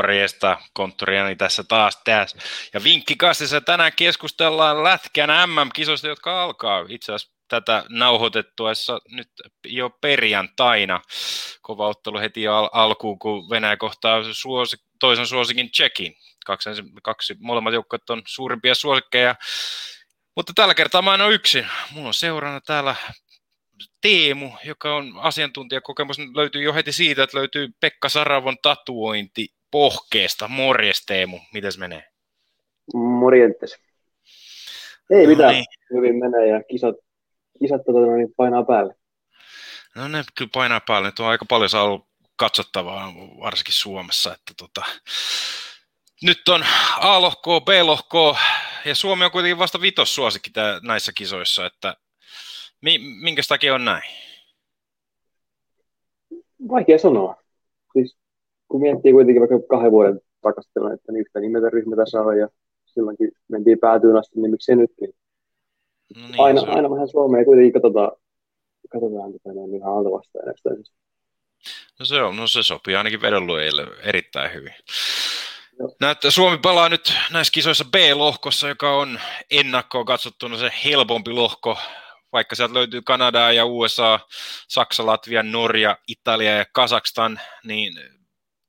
Morjesta, konttoriani tässä taas tässä. Ja vinkkikastissa tänään keskustellaan Lätkän MM-kisoista, jotka alkaa itse asiassa tätä nauhoitettuessa nyt jo perjantaina. Kova ottelu heti al- alkuun, kun Venäjä kohtaa suosi- toisen suosikin Tsekin. Kaksi, kaksi molemmat joukkueet on suurimpia suosikkeja. Mutta tällä kertaa mä en ole yksin. Mulla on seurana täällä Teemu, joka on asiantuntijakokemus, löytyy jo heti siitä, että löytyy Pekka Saravon tatuointi pohkeesta. Morjes Teemu, mites menee? Morjentes. Ei no mitään, niin. hyvin menee ja kisat, kisat tota, niin painaa päälle. No ne kyllä painaa päälle, nyt on aika paljon saanut katsottavaa, varsinkin Suomessa. Että tota, nyt on A-lohkoa, B-lohkoa, ja Suomi on kuitenkin vasta vitossuosikki näissä kisoissa, että minkä takia on näin? Vaikea sanoa. Siis, kun miettii kuitenkin vaikka kahden vuoden takastelun, että niin yhtä nimetä ryhmä tässä on ja silloinkin mentiin päätyyn asti, niin miksei nytkin. No niin, aina, aina vähän Suomea kuitenkin katsotaan, katsotaan tätä noin ihan alta vastaan No se, on, no se sopii ainakin vedonluojille erittäin hyvin. Näyttää, Suomi pelaa nyt näissä kisoissa B-lohkossa, joka on ennakkoon katsottuna se helpompi lohko vaikka sieltä löytyy Kanadaa ja USA, Saksa, Latvia, Norja, Italia ja Kazakstan, niin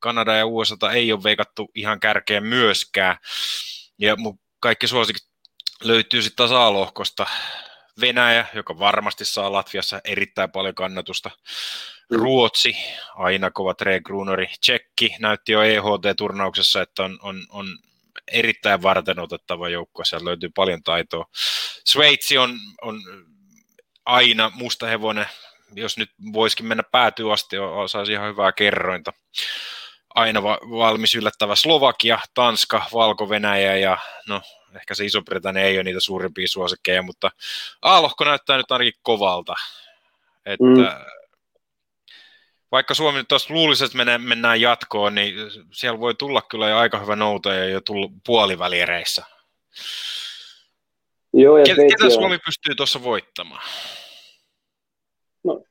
Kanada ja USA ei ole veikattu ihan kärkeen myöskään. Ja kaikki suosikit löytyy sitten taas A-lohkosta. Venäjä, joka varmasti saa Latviassa erittäin paljon kannatusta. Ruotsi, aina kova Tre Grunori. Tsekki näytti jo EHT-turnauksessa, että on, on, on erittäin varten otettava joukko. Siellä löytyy paljon taitoa. Sveitsi on, on aina musta hevonen, jos nyt voisikin mennä päätyy asti, saisi ihan hyvää kerrointa. Aina va- valmis yllättävä Slovakia, Tanska, Valko-Venäjä ja no ehkä se Iso-Britannia ei ole niitä suurimpia suosikkeja, mutta A-lohko näyttää nyt ainakin kovalta. Että mm. Vaikka Suomi nyt tuossa luulisi, että mennään jatkoon, niin siellä voi tulla kyllä jo aika hyvä noutaja jo tullut puoliväliereissä. Joo, ja Ketä Suomi pystyy tuossa voittamaan? No,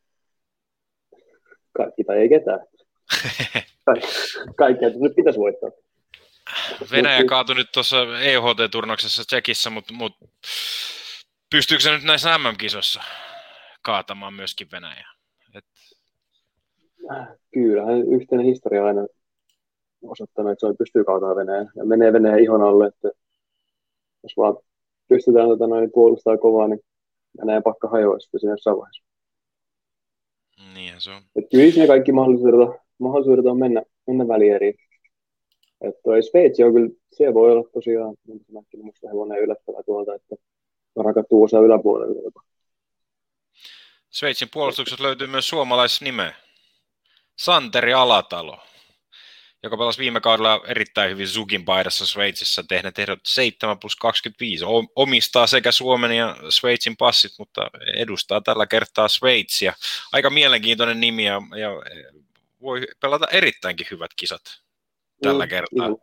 kaikki tai ei ketään. Kaikki, nyt pitäisi voittaa. Venäjä kaatui nyt tuossa EHT-turnauksessa Tsekissä, mutta mut, pystyykö se nyt näissä MM-kisoissa kaatamaan myöskin Venäjä? Et... Kyllähän yhteinen historia aina osoittanut, että se pystyy kaatamaan Venäjä. Ja menee Venäjä ihon alle, että jos vaan pystytään tota noin, puolustaa kovaa, niin Venäjän pakka hajoaa sitten siinä jossain vaiheessa. Niinhän se on. Et kyllä siinä kaikki mahdollisuudet, mahdollisuudet on mennä, mennä välieriin. Että Sveitsi on kyllä, se voi olla tosiaan, näkin musta hevonen yllättävä tuolta, että rakattu osa yläpuolella jopa. Sveitsin puolustuksessa löytyy myös suomalaisnime. Santeri Alatalo joka pelasi viime kaudella erittäin hyvin Zugin paidassa Sveitsissä, tehneet ehdot 7 plus 25. Omistaa sekä Suomen ja Sveitsin passit, mutta edustaa tällä kertaa Sveitsiä. Aika mielenkiintoinen nimi ja, ja voi pelata erittäinkin hyvät kisat tällä mm, kertaa. Mm.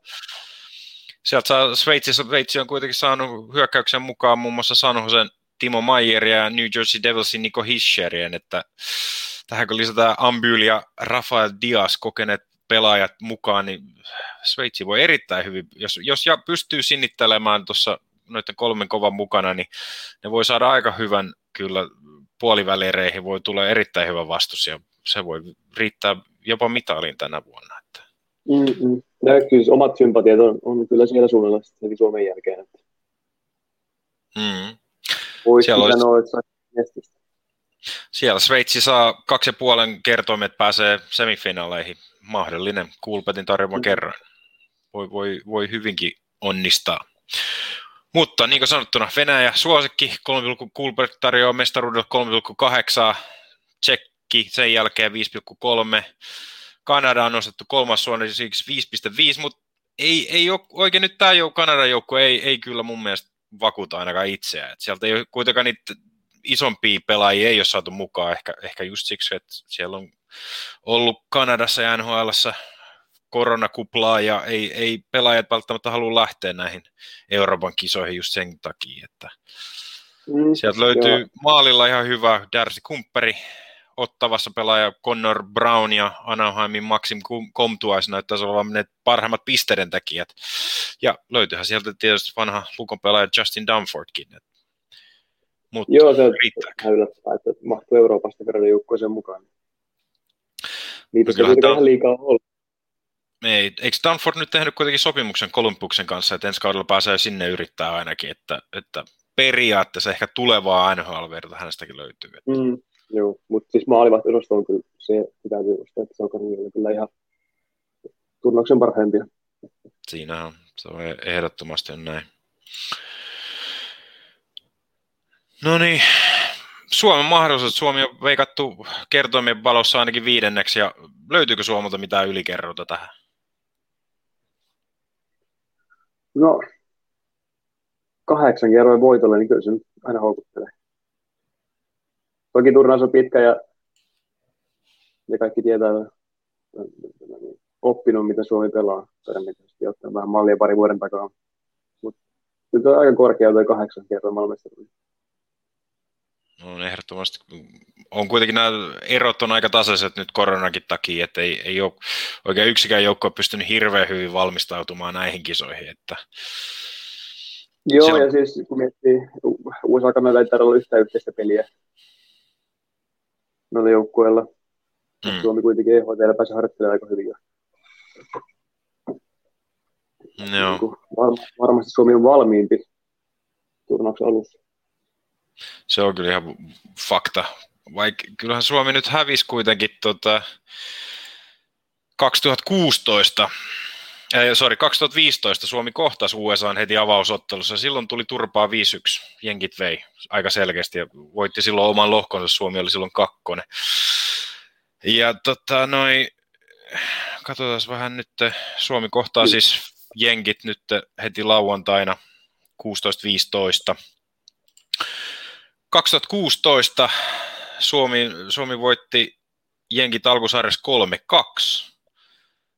Sieltä saa, Sveitsissä, Sveitsi on kuitenkin saanut hyökkäyksen mukaan muun muassa San Josen Timo Mayer ja New Jersey Devilsin Nico Hischerien, että tähän kun lisätään Ambyl ja Rafael Diaz kokeneet pelaajat mukaan, niin Sveitsi voi erittäin hyvin, jos, jos ja pystyy sinnittelemään tuossa noiden kolmen kovan mukana, niin ne voi saada aika hyvän kyllä puolivälireihin, voi tulla erittäin hyvä vastus ja se voi riittää jopa mitaliin tänä vuonna. Että. No, kyllä omat sympatiat on, on kyllä siellä suunnalla sitten Suomen jälkeen. Että. Mm. Voisi siellä olisi... että siellä Sveitsi saa kaksi ja puolen kertoimet pääsee semifinaaleihin mahdollinen Coolbetin tarjoama mm. kerran. Voi, voi, voi hyvinkin onnistaa. Mutta niin kuin sanottuna, Venäjä suosikki, 3, Coolbet tarjoaa mestaruudelle 3,8, Tsekki sen jälkeen 5,3, Kanada on nostettu kolmas siksi 5,5, mutta ei, ei ole, oikein nyt tämä jouk- Kanadan joukko ei, ei kyllä mun mielestä vakuuta ainakaan itseään. Et sieltä ei ole kuitenkaan niitä isompia pelaajia ei ole saatu mukaan, ehkä, ehkä just siksi, että siellä on ollut Kanadassa ja NHLssä koronakuplaa ja ei, ei pelaajat välttämättä halua lähteä näihin Euroopan kisoihin just sen takia, että mm, sieltä löytyy joo. maalilla ihan hyvä Darcy Kumperi, ottavassa pelaaja Connor Brown ja Anaheimin Maxim Comtuais näyttäisi olevan ne parhaimmat pisteiden tekijät. Ja löytyyhän sieltä tietysti vanha lukon pelaaja Justin Dunfordkin. Mutta Joo, se on yllättävää, että mahtuu Euroopasta kerran joukkueeseen mukaan. Niitä se kuitenkaan liikaa ollut. Ei, eikö Stanford nyt tehnyt kuitenkin sopimuksen Kolumbuksen kanssa, että ensi kaudella pääsee sinne yrittää ainakin, että, että periaatteessa ehkä tulevaa NHL-verta hänestäkin löytyy. Että. Mm, joo, mutta siis maalivat on kyllä se täytyy uskoa, että se on kyllä ihan turnauksen parhaimpia. Siinä on, se on ehdottomasti on näin. No niin, Suomen mahdollisuus. Suomi on veikattu kertoimien valossa ainakin viidenneksi, ja löytyykö Suomelta mitään ylikerrota tähän? No, kahdeksan kerroin voitolle, niin kyllä se aina houkuttelee. Toki turnaus on pitkä ja, ja kaikki tietää, oppinut, mitä Suomi pelaa todennäköisesti, ottaa vähän mallia pari vuoden takaa. Mutta nyt on aika korkea toi kahdeksan kerroin maailmestaruus. No ehdottomasti. On kuitenkin nämä erot on aika tasaiset nyt koronakin takia, että ei, ei ole oikein yksikään joukko pystynyt hirveän hyvin valmistautumaan näihin kisoihin. Että Joo, on... ja siis kun miettii, USA Kanada ei olla yhtään yhteistä peliä noilla joukkueilla. Mm. Suomi kuitenkin EHT pääsi harjoittelemaan aika hyvin. Joo. Niin var- varmasti Suomi on valmiimpi turnauksen alussa. Se on kyllä ihan fakta. Vaikka kyllähän Suomi nyt hävisi kuitenkin tota 2016 Äh, sorry, 2015 Suomi kohtasi USA heti avausottelussa. Silloin tuli turpaa 5-1. Jenkit vei aika selkeästi ja voitti silloin oman lohkonsa. Suomi oli silloin kakkonen. Ja tota, noi, katsotaan vähän nyt. Suomi kohtaa mm. siis Jenkit nyt heti lauantaina 16-15. 2016 Suomi, Suomi voitti Jenkit alkusarjassa 3-2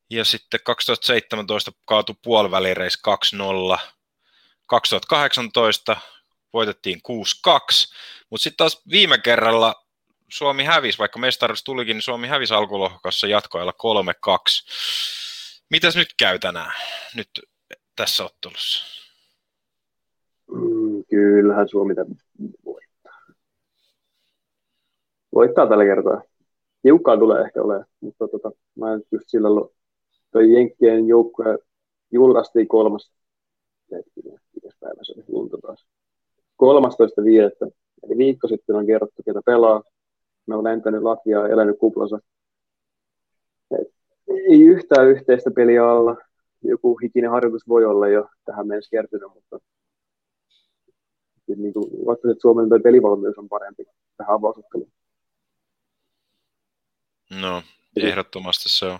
ja sitten 2017 kaatui puolivälireis 2-0. 2018 voitettiin 6-2, mutta sitten taas viime kerralla Suomi hävisi, vaikka mestaruus tulikin, niin Suomi hävisi alkulohkossa jatkoilla 3-2. Mitäs nyt käy tänään, nyt tässä ottelussa? Mm, kyllähän Suomi voittaa. Voittaa tällä kertaa. Tiukkaa tulee ehkä olemaan, mutta tota, mä en just sillä toi Jenkkien joukkue julkaistiin kolmas, hetkinen, mikäs päivä se oli, lunta taas. 13.5. Eli viikko sitten on kerrottu, ketä pelaa. Me on lentänyt Latviaa ja elänyt kuplassa. Et ei yhtään yhteistä peliä alla. Joku hikinen harjoitus voi olla jo tähän mennessä kertynyt, mutta niin kuin, vaikka että Suomen pelivalmius on parempi tähän avausotteluun. No, ehdottomasti se on.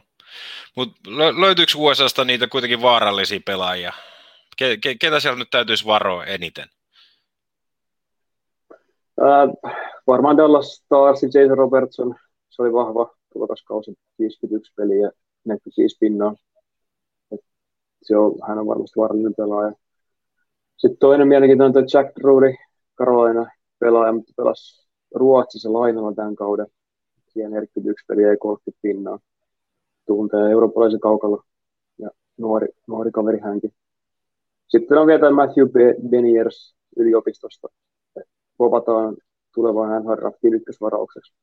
Mutta löytyykö USAsta niitä kuitenkin vaarallisia pelaajia? Ke, ke, ketä siellä nyt täytyisi varoa eniten? Äh, varmaan Dallas Stars, Jason Robertson, se oli vahva tulokaskausi, 51 peliä, 45 pinnaa. Et se on, hän on varmasti vaarallinen pelaaja. Sitten toinen mielenkiintoinen on Jack Drury, Carolina pelaaja, mutta pelasi Ruotsissa lainalla tämän kauden. Siihen 41 peliä ja 30 pinnaa tuntee eurooppalaisen kaukalla ja nuori, nuori kaveri hänkin. Sitten on vielä Matthew Beniers yliopistosta. Povataan tulevaan NHL-draftiin ykkösvaraukseksi.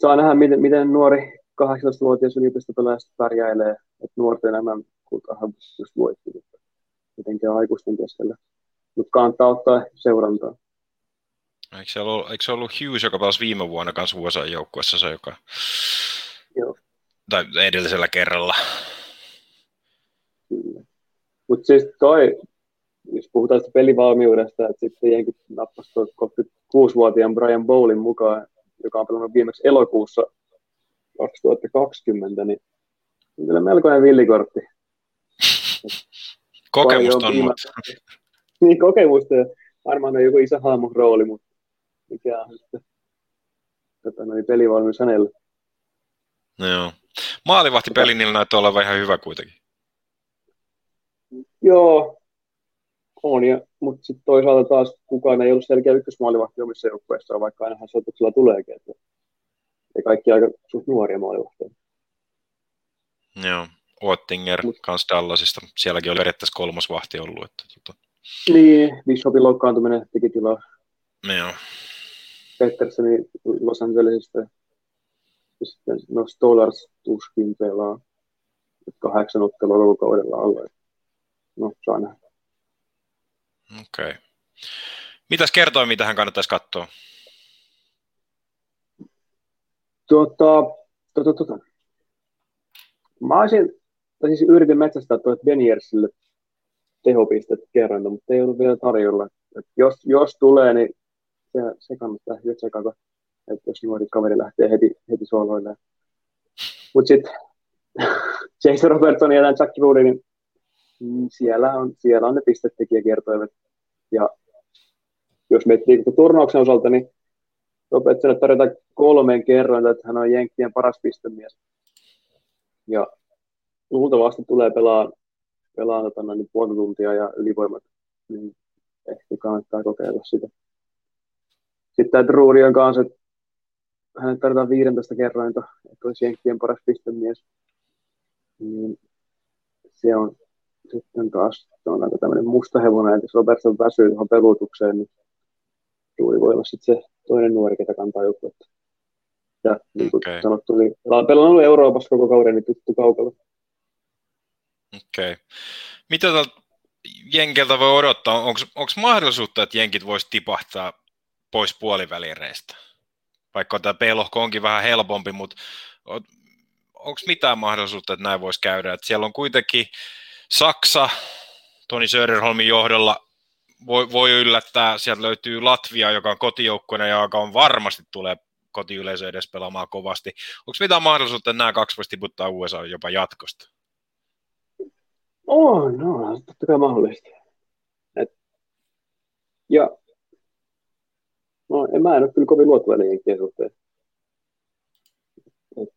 Saa nähdä, miten, miten nuori 18-vuotias yliopistopelaaja pärjäilee, että nuorten enemmän kultahan just voitti, mutta mitenkään aikuisten keskellä. Mutta kannattaa ottaa seurantaa. Eikö se ollut, ollut Hughes, joka pelasi viime vuonna kanssa USA-joukkuessa, se joka Joo. Tai edellisellä kerralla. Mutta siis toi, jos puhutaan sitä pelivalmiudesta, että sitten jenkin nappasi 36-vuotiaan Brian Bowlin mukaan, joka on pelannut viimeksi elokuussa 2020, niin on kyllä melkoinen villikortti. Kokemusta on, mutta... Niin, kokemusta ja varmaan on joku iso hahmon rooli, mutta mikä on sitten tota, pelivalmius hänelle. No joo. Maalivahtipeli niillä näyttää olevan ihan hyvä kuitenkin. Joo. On, ja, mutta sitten toisaalta taas kukaan ei ollut selkeä ykkösmaalivahti omissa joukkueissaan, vaikka ainahan sotuksella tuleekin. Että, ja kaikki aika suht nuoria maalivahtia. Joo, Oettinger Mut, kans Dallasista. Sielläkin oli periaatteessa kolmas vahti ollut. Että, tota... Niin, Bishopin loukkaantuminen teki tilaa. Joo. Pettersoni Los Angelesista. Sitten, no Stolars tuskin pelaa. Kahdeksan ottelua koko kaudella alla. No, saa nähdä. Okei. Okay. Mitäs kertoo, mitä hän kannattaisi katsoa? Tuota, tuota, tuota. Mä olisin, tai siis yritin metsästää tuolle Beniersille tehopistet kerran, mutta ei ollut vielä tarjolla. Et jos, jos tulee, niin se, se kannattaa nyt tsekata, että jos nuori kaveri lähtee heti, heti sooloille. Mutta sitten Jason Robertson ja Jack Rudy, niin siellä on, siellä on ne pistetekijäkertoimet. Ja jos miettii turnauksen osalta, niin Robertsonille tarjotaan kolmen kerran, että hän on Jenkkien paras pistemies. Ja luultavasti tulee pelaa, pelaa tota, niin puoli tuntia ja ylivoimat, niin ehkä kannattaa kokeilla sitä. Sitten tämä Drury on kanssa, että hänet tarvitaan 15 kerrointa, että olisi Jenkkien paras pistemies. Niin se on sitten taas on aika tämmöinen musta hevonen, että jos Robertson väsyy tuohon pelutukseen, niin Drury voi olla sitten se toinen nuori, ketä kantaa joukkuetta. Ja niin kuin okay. sanottu, niin pelannut Euroopassa koko kauden, niin tuttu kaukalla. Okei. Okay. Mitä tältä Jenkeltä voi odottaa? Onko mahdollisuutta, että Jenkit voisi tipahtaa pois puolivälireistä? Vaikka tämä P-lohko onkin vähän helpompi, mutta onko mitään mahdollisuutta, että näin voisi käydä? Että siellä on kuitenkin Saksa Toni Söderholmin johdolla voi, voi yllättää. Sieltä löytyy Latvia, joka on kotijoukkueena ja joka on varmasti tulee kotiyleisö edes pelaamaan kovasti. Onko mitään mahdollisuutta, että nämä kaksi voisi tiputtaa USA jopa jatkosta? On, no, totta kai mahdollista. Et, ja no, en, mä en ole kyllä kovin luottavainen jenkkien suhteen. Et,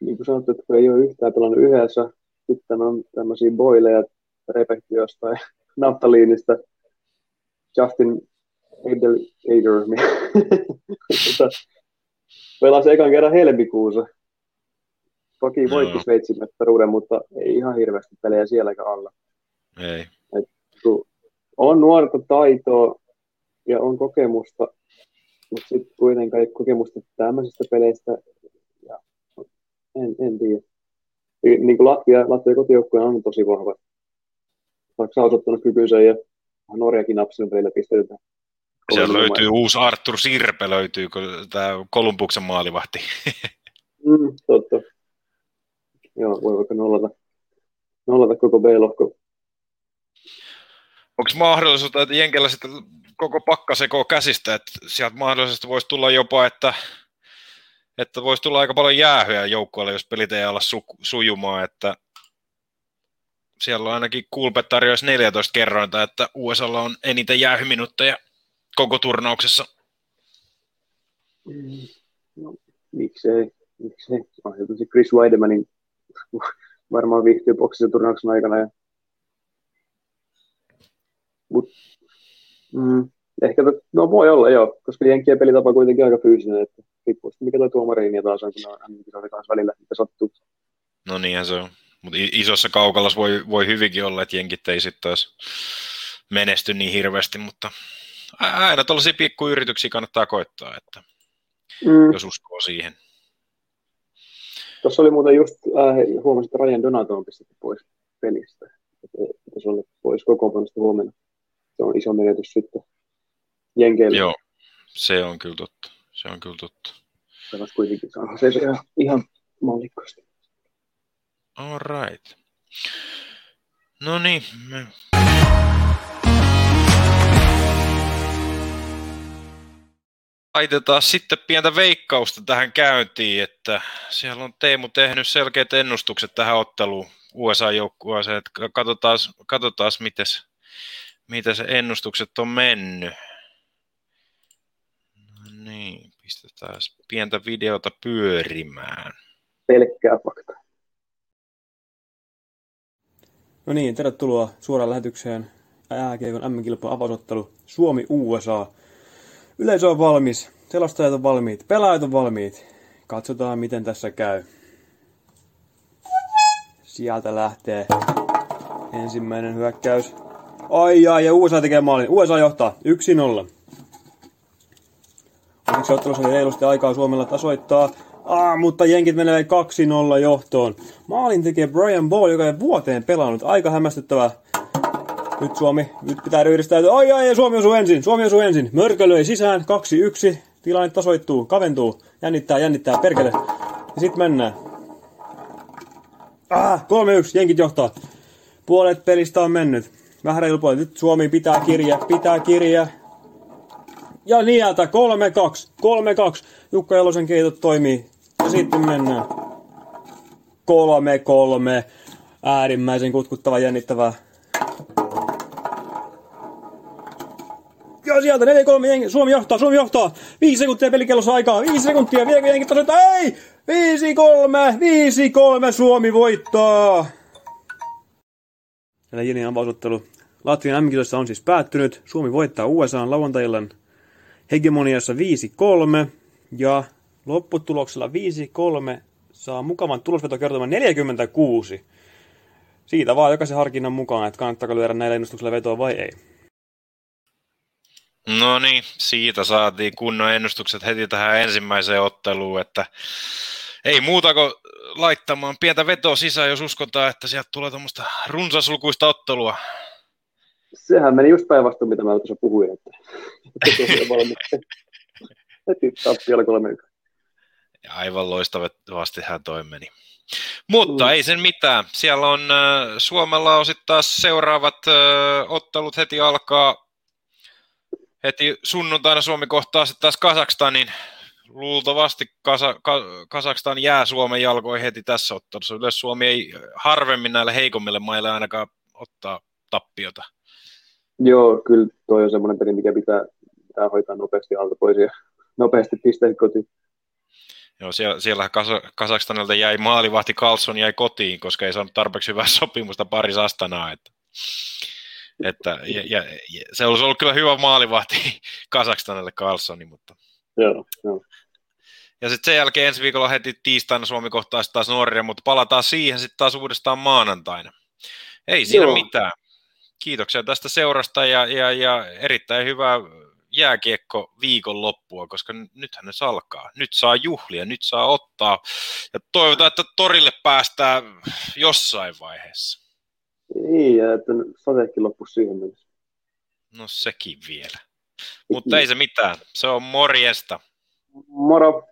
niin kuin sanottu, että kun ei ole yhtään pelannut yhdessä, sitten on tämmöisiä boileja repehti jostain naftaliinista Justin Edel Ader, tota, pelasi ekan kerran helmikuussa Toki no. voitti Sveitsin mestaruuden, mutta ei ihan hirveästi pelejä sielläkään alla. Ei. Et, on nuorta taitoa ja on kokemusta, mutta sitten kuitenkaan ei kokemusta tämmöisistä peleistä. Ja en, en tiedä. Niin kuin Latvia, Latvia kotijoukkueen on tosi vahva. Saksa on osoittanut kykynsä ja Norjakin napsinut välillä pisteitä. Siellä löytyy uusi Artur Sirpe, löytyy tämä Kolumbuksen maalivahti. mm, totta joo, voi vaikka nollata, nollata koko B-lohko. Onko mahdollisuutta, että Jenkellä sitten koko pakka sekoo käsistä, että sieltä mahdollisesti voisi tulla jopa, että, että voisi tulla aika paljon jäähyä joukkueelle, jos pelit ei ala su, sujumaan, että siellä on ainakin Kulpet tarjoaisi 14 kerrointa, että USAlla on eniten jäähyminuutteja koko turnauksessa. Mm, no, miksei, miksei. On Chris Weidemanin varmaan viihtyy boksissa turnauksen aikana. Ja... Mut, mm, ehkä, no voi olla joo, koska Jenkkien pelitapa on kuitenkin aika fyysinen, että riippuu mikä tuo tuomariin taas on, kun on taas välillä, mitä sattuu. No niinhän se on. Mutta isossa kaukalassa voi, voi hyvinkin olla, että jenkit ei sitten taas menesty niin hirveästi, mutta aina tuollaisia pikkuyrityksiä kannattaa koittaa, että mm. jos uskoo siihen. Tuossa oli muuten just, äh, huomasin, että Ryan Donato on pistetty pois pelistä. Että pitäisi olla pois kokoonpanosta huomenna. Se on iso menetys sitten Jenkeille. Joo, se on kyllä totta. Se on kyllä totta. Pelas kuitenkin saa se ihan, ihan mallikkaasti. All right. No niin, me laitetaan sitten pientä veikkausta tähän käyntiin, että siellä on Teemu tehnyt selkeät ennustukset tähän otteluun USA-joukkueeseen, että katsotaan, katsotaan mites, miten se ennustukset on mennyt. No niin, pistetään pientä videota pyörimään. Pelkkää fakta. No niin, tervetuloa suoraan lähetykseen jääkiekon MM-kilpailu avausottelu Suomi-USA. Yleisö on valmis, selostajat on valmiit, pelaajat on valmiit. Katsotaan miten tässä käy. Sieltä lähtee ensimmäinen hyökkäys. Ai ai, ja USA tekee maalin. USA johtaa 1-0. Onneksi ottelussa oli reilusti aikaa Suomella tasoittaa. Ah, mutta jenkit menee 2-0 johtoon. Maalin tekee Brian Ball, joka ei vuoteen pelannut. Aika hämmästyttävää. Nyt Suomi, nyt pitää ryhdistäytyä. Ai ai, Suomi osuu ensin, Suomi osuu ensin. Mörkö löi sisään, 2-1. Tilanne tasoittuu, kaventuu. Jännittää, jännittää, perkele. Ja sit mennään. Ah, 3-1, jenkit johtaa. Puolet pelistä on mennyt. Vähän reilu puolet. Nyt Suomi pitää kirja, pitää kirja. Ja nieltä 3-2, 3-2. Jukka Jalosen keitot toimii. Ja sitten mennään. 3-3. Äärimmäisen kutkuttava, jännittävää. Ja sieltä 4-3 jengi. Suomi johtaa, Suomi johtaa. 5 sekuntia pelikellossa aikaa. 5 sekuntia. Viekö jengi tasoittaa? Ei! 5-3, 5-3 Suomi voittaa. Tällä Jenin avausottelu Latvian m on siis päättynyt. Suomi voittaa USA lauantaillan hegemoniassa 5-3 ja lopputuloksella 5-3 saa mukavan tulosvetokertoman 46. Siitä vaan jokaisen harkinnan mukaan, että kannattaako lyödä näillä ennustuksilla vetoa vai ei. No niin, siitä saatiin kunnon ennustukset heti tähän ensimmäiseen otteluun, että ei muuta kuin laittamaan pientä vetoa sisään, jos uskotaan, että sieltä tulee tuommoista runsaslukuista ottelua. Sehän meni just päinvastoin, mitä mä tuossa puhuin, että heti tappiolla kolme ja aivan loistavasti hän toi meni. Mutta mm. ei sen mitään. Siellä on äh, Suomella on sitten taas seuraavat äh, ottelut heti alkaa. Heti sunnuntaina Suomi kohtaa sitten taas Kasakstanin. Luultavasti Kasa, Ka, Kasakstan jää Suomen jalkoihin heti tässä ottelussa. Yleensä Suomi ei harvemmin näille heikommille maille ainakaan ottaa tappiota. Joo, kyllä toi on semmoinen peli, mikä pitää, pitää hoitaa nopeasti alta pois ja nopeasti pisteet kotiin. Joo, siellä, siellä Kas- Kasakstanilta jäi maalivahti Carlson jäi kotiin, koska ei saanut tarpeeksi hyvää sopimusta Paris Astanaa. Että, että, ja, ja, ja, se olisi ollut kyllä hyvä maalivahti Kasakstanille Carlsoni, mutta... Joo, joo. Ja sitten sen jälkeen ensi viikolla heti tiistaina Suomi kohtaa taas Norja, mutta palataan siihen sitten taas uudestaan maanantaina. Ei siinä Joo. mitään. Kiitoksia tästä seurasta ja, ja, ja erittäin hyvää jääkiekko viikon loppua, koska nythän ne alkaa. Nyt saa juhlia, nyt saa ottaa. Ja toivotaan, että torille päästään jossain vaiheessa. Niin, ja että sateekin loppu siihen mennessä. No sekin vielä. Mutta ei se mitään. Se on morjesta. Moro.